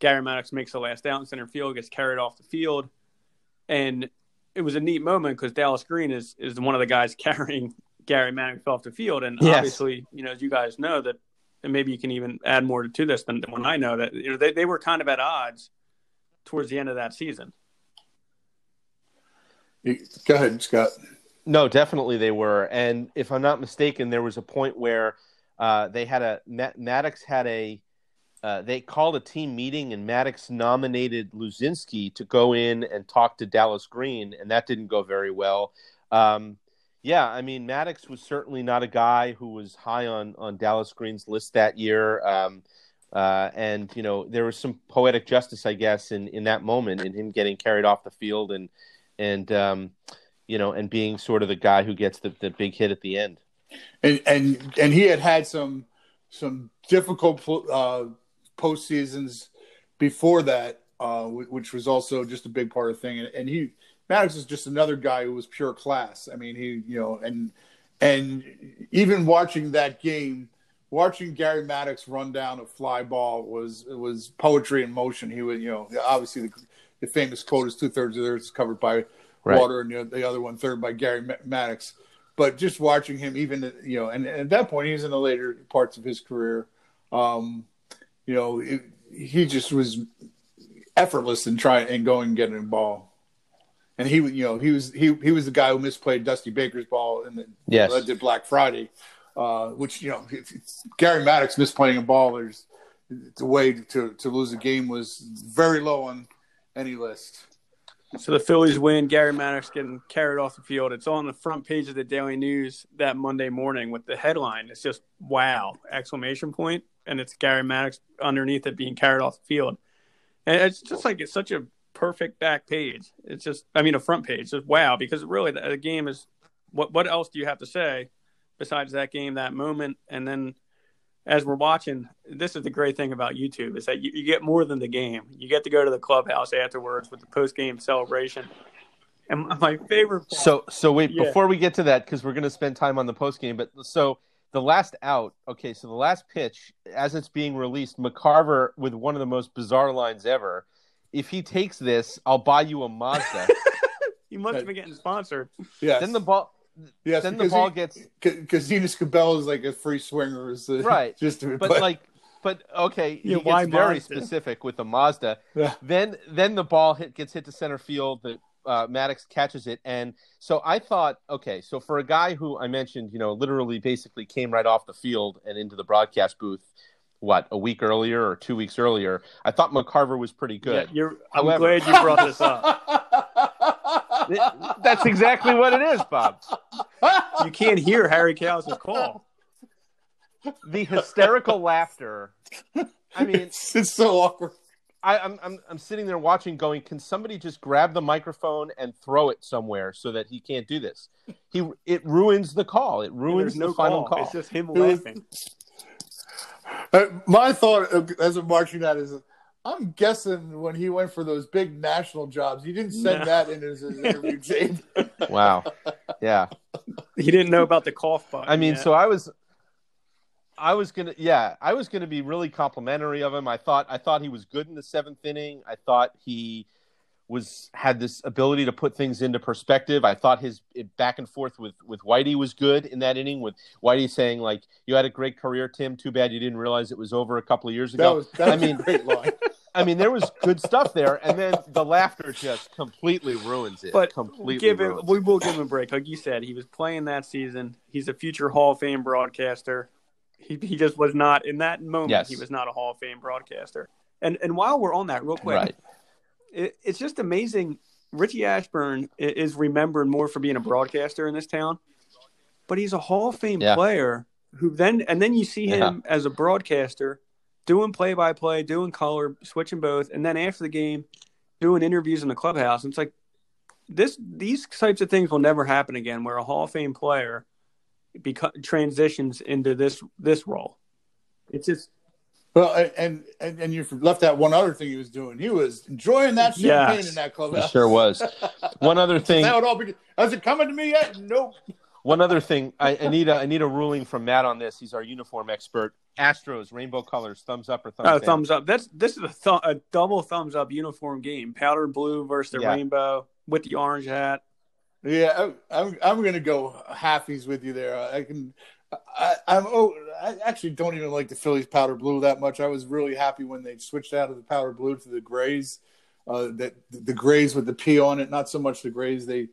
Gary Maddox makes the last out in center field, gets carried off the field, and it was a neat moment because Dallas Green is is one of the guys *laughs* carrying Gary Maddox off the field, and
Yes.
obviously you know as you guys know that, and maybe you can even add more to this than, than when I know that you know they they were kind of at odds towards the end of that season.
Go ahead, Scott.
No, definitely they were. And if I'm not mistaken, there was a point where uh, they had a Ma- Maddox had a uh, they called a team meeting and Maddox nominated Luzinski to go in and talk to Dallas Green, and that didn't go very well. Um, yeah, I mean Maddox was certainly not a guy who was high on on Dallas Green's list that year. Um, Uh, and you know there was some poetic justice, I guess, in, in that moment, in him getting carried off the field and and um, you know and being sort of the guy who gets the, the big hit at the end.
And and and he had had some some difficult uh, post seasons before that, uh, which was also just a big part of the thing. And, and he Maddox is just another guy who was pure class. I mean, he you know and and even watching that game watching Gary Maddox run down a fly ball was it was poetry in motion. He would, you know, obviously the, the famous quote is two thirds of the earth is covered by right. water, and know, the other one third by Gary Maddox. But just watching him, even you know, and, and at that point, he's in the later parts of his career. Um, you know, it, he just was effortless in trying and going and getting a ball. And he, you know, he was he he was the guy who misplayed Dusty Baker's ball and then
yes.
led to Black Friday uh, which you know Gary Maddox misplaying a ball. There's the way to to lose a game was very low on any list.
So the Phillies win. Gary Maddox getting carried off the field. It's on the front page of the Daily News that Monday morning with the headline. It's just wow exclamation point, and it's Gary Maddox underneath it being carried off the field. And it's just like it's such a perfect back page. It's just I mean a front page. Just wow because really the, the game is what what else do you have to say? besides that game, that moment, and then as we're watching, this is the great thing about YouTube is that you, you get more than the game. You get to go to the clubhouse afterwards with the post game celebration. And my favorite. Part,
so so wait yeah. before we get to that because we're going to spend time on the post game. But so the last out. Okay, so the last pitch as it's being released, McCarver with one of the most bizarre lines ever. If he takes this, I'll buy you a Mazda. *laughs*
he must have been getting sponsored.
Yeah. Then the ball Yes, then the ball he, gets
because Enos Cabell is like a free swinger,
uh, right? *laughs*
Just to,
but, but like, but okay, he yeah, gets very Mazda? specific with the Mazda. Yeah. Then then the ball hit, gets hit to center field. The uh, Maddox catches it, and so I thought, okay, so for a guy who I mentioned, you know, literally basically came right off the field and into the broadcast booth. What a week earlier or two weeks earlier, I thought McCarver was pretty good.
Yeah, I'm However, glad you brought this up. *laughs*
That's exactly what it is, Bob.
You can't hear Harry Kalas' call.
The hysterical laughter. I mean,
it's, *laughs* it's so awkward.
I, am I'm I'm sitting there watching, going, can somebody just grab the microphone and throw it somewhere so that he can't do this? He it ruins the call. It ruins no the final call. call.
It's just him laughing.
Uh, my thought as I'm watching that is I'm guessing when he went for those big national jobs, he didn't send no. that in his, his interview tape. *laughs*
wow. Yeah.
He didn't know about the cough button.
I mean, yet. so I was I was gonna yeah, I was gonna be really complimentary of him. I thought I thought he was good in the seventh inning. I thought he was had this ability to put things into perspective. I thought his back and forth with with Whitey was good in that inning. With Whitey saying like, "You had a great career, Tim. Too bad you didn't realize it was over a couple of years ago."
That was, that was I mean, great line. *laughs*
I mean, there was good stuff there, and then the laughter just completely ruins it.
But
completely
give him, we will give him a break. Like you said, he was playing that season. He's a future Hall of Fame broadcaster. He he just was not in that moment. Yes. He was not a Hall of Fame broadcaster. And and while we're on that, real quick, right. It, it's just amazing. Richie Ashburn is remembered more for being a broadcaster in this town, but he's a Hall of Fame yeah. player who then and then you see him yeah. as a broadcaster doing play by play, doing color, switching both, and then after the game, doing interviews in the clubhouse. And it's like this; these types of things will never happen again, where a Hall of Fame player beca- transitions into this this role. It's just
well, and and and you left out one other thing he was doing. He was enjoying that champagne yes, in that clubhouse.
He sure was. One other thing.
Now it all be, has it coming to me yet? Nope.
One other thing, I, I, need a I need a ruling from Matt on this. He's our uniform expert. Astros, rainbow colors, thumbs up or thumbs
oh,
down?
thumbs up. That's this is a, th- a double thumbs up uniform game. Powdered blue versus the yeah. rainbow with the orange hat.
Yeah, I'm I'm gonna go halfies with you there. I can. I, I'm oh, I actually don't even like the Phillies powder blue that much. I was really happy when they switched out of the powder blue to the grays. Uh, that the grays with the P on it, not so much the grays they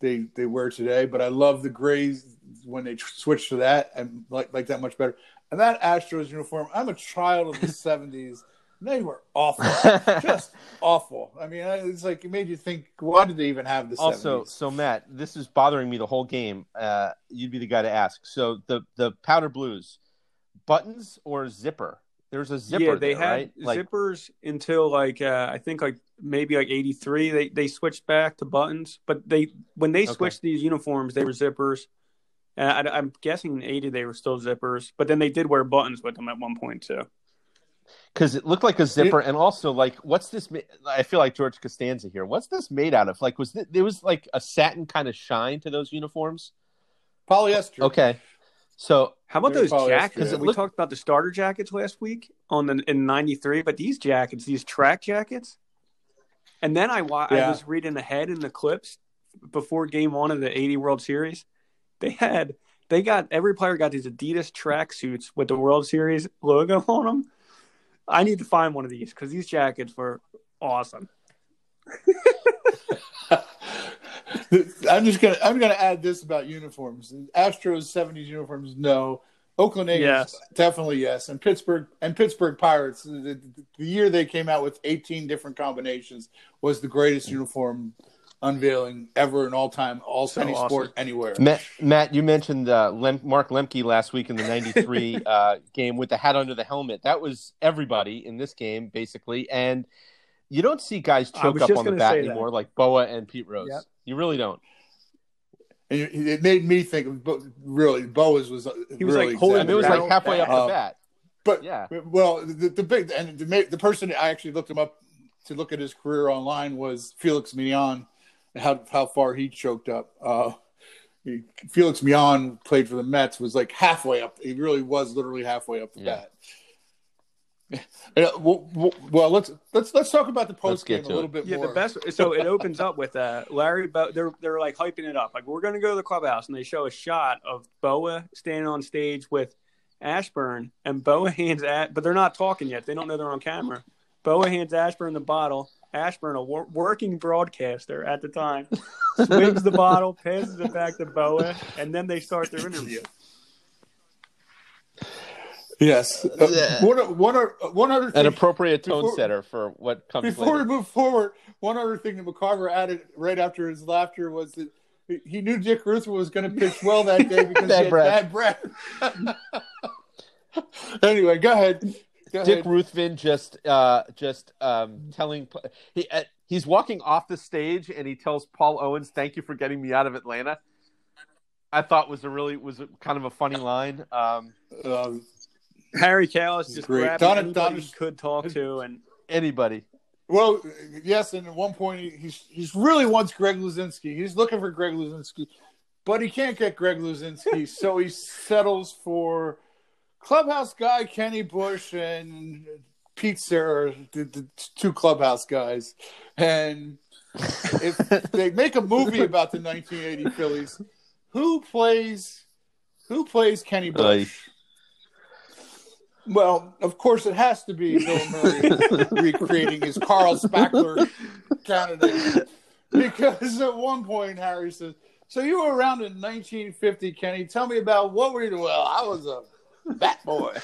they they wear today, but I love the grays when they switched to that and like like that much better. And that Astros uniform, I'm a child of the *laughs* 70s. They were awful, *laughs* just awful. I mean, it's like it made you think, why did they even have this?
Also,
70s?
so Matt, this is bothering me the whole game. Uh, you'd be the guy to ask. So the the powder blues, buttons or zipper? There's a zipper.
yeah, they
there,
had
right? Like,
zippers until like uh, I think like maybe like '83. They they switched back to buttons, but they when they
Okay.
switched these uniforms, they were zippers. And I, I'm guessing in '80 they were still zippers, but then they did wear buttons with them at one point too.
Because it looked like a zipper, and also like, what's this? ma- I feel like George Costanza here. What's this made out of? Like, was th- there was like a satin kind of shine to those uniforms?
Polyester.
Okay, so
How about those jackets?
yeah.
We talked about the starter jackets last week on the in '93, but these jackets, these track jackets, and then I wa- I was reading ahead in the clips before Game One of the '80 World Series. They had they got every player got these Adidas track suits with the World Series logo on them. I need to find one of these because these jackets were awesome. *laughs*
I'm just gonna I'm gonna add this about uniforms. Astros '70s uniforms, no. Oakland A's,
Yes.
definitely yes. And Pittsburgh and Pittsburgh Pirates, the, the year they came out with 18 different combinations was the greatest uniform unveiling ever in all time, all
So
any
awesome.
sport anywhere.
Matt, Matt, you mentioned uh, Lem- Mark Lemke last week in the '93 *laughs* uh, game with the hat under the helmet. That was everybody in this game, basically, and you don't see guys choke up on the bat
say that.
anymore like Bowa and Pete Rose.
Yep.
You really don't.
And it it made me think of Bo- really Bowa's was
He was,
really
like, holding
And it was like halfway up
Uh,
the bat.
But
Yeah.
well, the, the big and the, ma- the person I actually looked him up to look at his career online was Felix Millan, and how how far he choked up. Uh, he, Felix Millan played for the Mets, was like halfway up. He really was literally halfway up the
Yeah.
bat. And, uh, well, well, well, let's let's let's talk about the post game a little
it.
bit
Yeah,
more.
the best. So it opens up with uh, Larry. Bo- they're they're like hyping it up. Like we're gonna go to the clubhouse, and they show a shot of Bowa standing on stage with Ashburn, and Bowa hands at, but they're not talking yet. They don't know they're on camera. Bowa hands Ashburn the bottle. Ashburn, a wor- working broadcaster at the time, swings the bottle, passes it back to Bowa, and then they start their interview.
Yes. Uh, one one other- one other
An appropriate tone
before-
setter for what comes
Before
later.
we move forward, one other thing that McCarver added right after his laughter was that he knew Dick Ruthven was going to pitch well that day *laughs* because
Bad
he had bad breath. *laughs* anyway, go ahead. Go
Dick
ahead.
Ruthven just uh, just um, telling he uh, he's walking off the stage and he tells Paul Owens, "Thank you for getting me out of Atlanta." I thought was a really was a, kind of a funny line. Um,
Um,
Harry Kalas just
Great.
grabbing
Donna-
anybody
Donna-
he could talk to, and
anybody,
well, yes, and at one point he, he's he's really wants Greg Luzinski. He's looking for Greg Luzinski, but he can't get Greg Luzinski, so he settles for clubhouse guy Kenny Bush and Pete Serra, the, the two clubhouse guys. And if they make a movie about the 1980 Phillies, who plays who plays Kenny Bush? Well, of course, it has to be Bill Murray *laughs* recreating his Carl Spackler candidate. Because at one point, Harry says, So you were around in 1950, Kenny. Tell me about what were you doing? Well, I was a bat boy.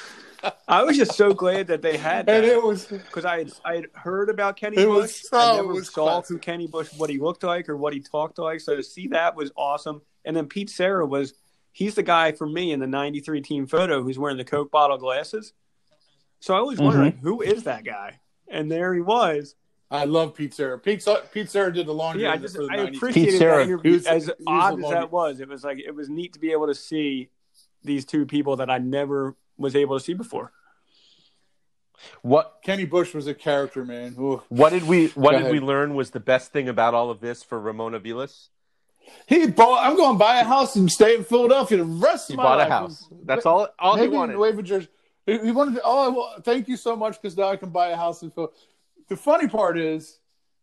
I was just so glad that they had
And it was,
because I had, I had heard about Kenny
It
Bush.
was so-
I
it
never
was
saw
classic.
who Kenny Bush, what he looked like or what he talked like. So to see that was awesome. And then Pete Serra was he's the guy for me in the '93 team photo who's wearing the Coke bottle glasses. So I was wondering
Mm-hmm.
who is that guy, and there he was.
I love Pete Serra. Pete, Pete Serra did the laundry
Yeah, I
for
just
the
I
90s.
appreciated
Pete Serra.
that interview.
Was-
as odd as that was, it was like it was neat to be able to see these two people that I never was able to see before.
what
Kenny Bush was a character, man. Ooh.
what did we what
Go
did
ahead.
we learn was the best thing about all of this for Ramon Aviles?
He bought, I'm going to buy a house and stay in Philadelphia the rest
He
of my
bought a house. That's all. All he
Maybe
wanted.
wave a jersey. He he wanted. To, oh, well, thank you so much because now I can buy a house in Phil. The funny part is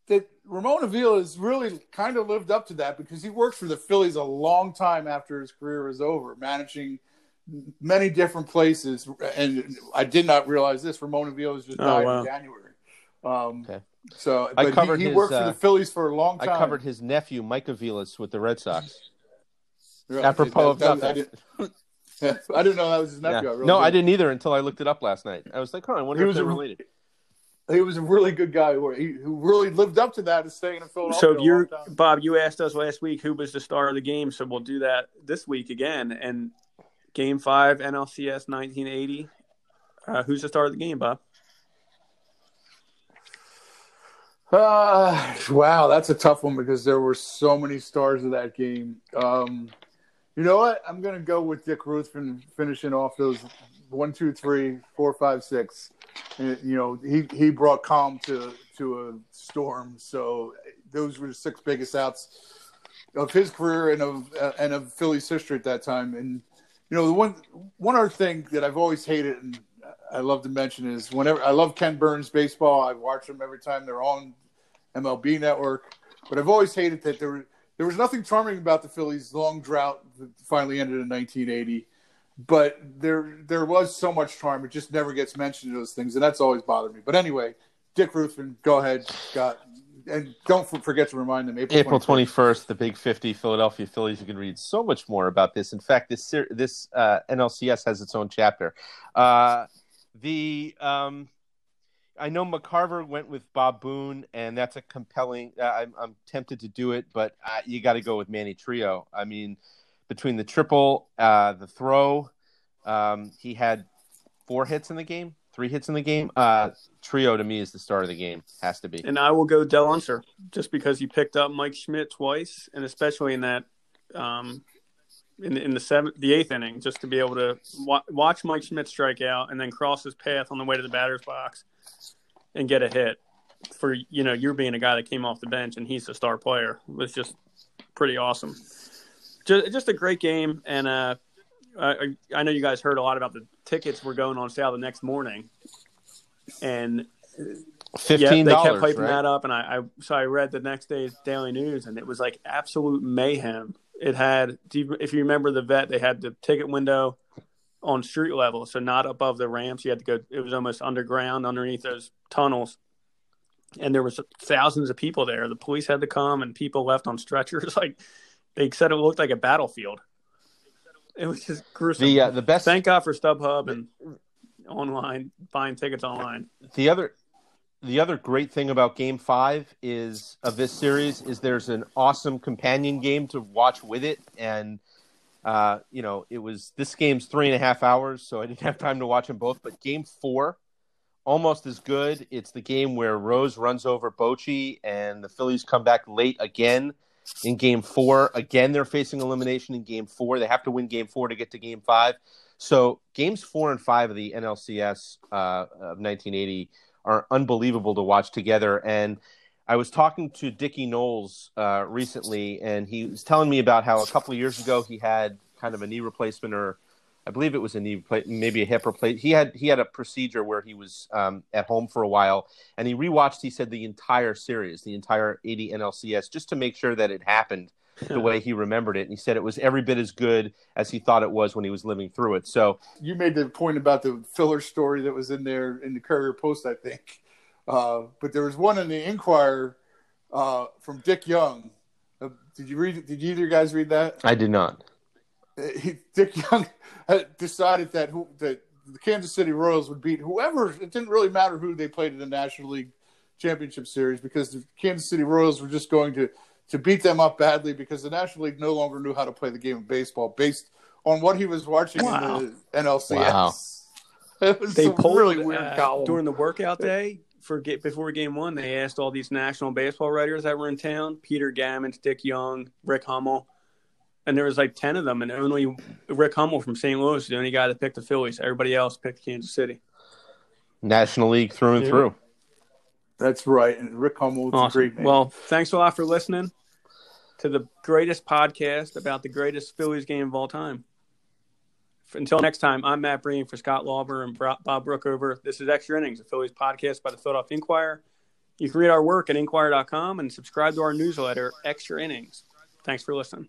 that Ramon Aviles really kind of lived up to that because he worked for the Phillies a long time after his career was over, managing many different places. And I did not realize this. Ramon Aviles just
Oh,
died
wow.
in January. Um,
Okay.
So
I
but he-
covered
he,
his,
worked for
uh,
the Phillies for a long time.
I covered his nephew Mike Aviles with the Red Sox.
Right.
Apropos of
That- that- I
nothing.
didn't, *laughs* I didn't know that was his
Yeah.
nephew. I really
No, I
didn't.
didn't either until I looked it up last night. I was like, "Oh, I wonder
He
if
was
they're
a-
related."
He was a really good guy who, he, who really lived up to that and staying in Philadelphia.
So you,
long.
Bob, you asked us last week who was the star of the game, so we'll do that this week again. And Game Five NLCS 1980, Uh, who's the star of the game, Bob?
Uh, wow, that's a tough one because there were so many stars of that game. Um, you know what? I'm going to go with Dick Ruthven finishing off those one, two, three, four, five, six. And, you know, he, he brought calm to to a storm. So those were the six biggest outs of his career and of uh, and of Philly's history at that time. And you know, the one one other thing that I've always hated and I love to mention is whenever I love Ken Burns baseball. I watch them every time they're on MLB Network. But I've always hated that there there was nothing charming about the Phillies' long drought that finally ended in 1980. But there there was so much charm. It just never gets mentioned in those things, and that's always bothered me. But anyway, Dick Ruthven, go ahead, Scott. And don't forget to remind them
April, April 21st. 21st, the Big 50 Philadelphia Phillies. You can read so much more about this. In fact, this this uh, NLCS has its own chapter. Uh, the um, I know McCarver went with Bob Boone, and that's a compelling. Uh, I'm, I'm tempted to do it, but uh, you got to go with Manny Trillo. I mean, between the triple, uh, the throw, um, he had four hits in the game, three hits in the game. Uh, Trillo to me is the star of the game, has to be.
And I will go Del Unser just because he picked up Mike Schmidt twice, and especially in that um, in, in the seventh, the eighth inning, just to be able to wa- watch Mike Schmidt strike out and then cross his path on the way to the batter's box and get a hit for you know you're being a guy that came off the bench and he's a star player it was just pretty awesome just, just a great game and uh I, I know you guys heard a lot about the tickets were going on sale the next morning and
fifteen
yeah, they kept hyping right? that up and I, I so I read the next day's daily news and it was like absolute mayhem it had if you remember the vet they had the ticket window on street level, so not above the ramps. You had to go. It was almost underground, underneath those tunnels, and there was thousands of people there. The police had to come, and people left on stretchers. *laughs* Like they said, it looked like a battlefield. It was just gruesome.
The uh, the best.
Thank God for StubHub and online buying tickets online.
The other. The other great thing about Game Five is of this series is there's an awesome companion game to watch with it, and uh, you know, it was this game's three and a half hours, so I didn't have time to watch them both. But game four, almost as good. It's the game where Rose runs over Bochy, and the Phillies come back late again in game four. Again, they're facing elimination in game four. They have to win game four to get to game five. So games four and five of the NLCS uh, of 1980 are unbelievable to watch together. And I was talking to Dickie Noles uh, recently, and he was telling me about how a couple of years ago he had kind of a knee replacement, or I believe it was a knee, plate, maybe a hip replacement. He had he had a procedure where he was um, at home for a while, and he rewatched. He said the entire series, the entire 80 NLCS, just to make sure that it happened the way he remembered it. And he said it was every bit as good as he thought it was when he was living through it. So
you made the point about the filler story that was in there in the Courier Post, I think. Uh, but there was one in the Inquirer uh, from Dick Young. Uh, did you read? Did either you guys read that?
I did not.
He, Dick Young *laughs* decided that who, that the Kansas City Royals would beat whoever. It didn't really matter who they played in the National League Championship Series because the Kansas City Royals were just going to to beat them up badly because the National League no longer knew how to play the game of baseball based on what he was watching wow. in the NLCS. Wow. *laughs*
It was they pulled really weird uh, during the workout day for get before game one, they asked all these national baseball writers that were in town: Peter Gammons, Dick Young, Rick Hummel, and there was like ten of them, and only Rick Hummel from St. Louis, the only guy that picked the Phillies. Everybody else picked Kansas City.
National League through and yeah. through.
That's right, and Rick Hummel is awesome. great man.
Well, thanks a lot for listening to the greatest podcast about the greatest Phillies game of all time until next time, I'm Matt Breen for Scott Lauber and Bob Brookover. This is Extra Innings, a Phillies podcast by the Philadelphia Inquirer. You can read our work at inquirer.com and subscribe to our newsletter, Extra Innings. Thanks for listening.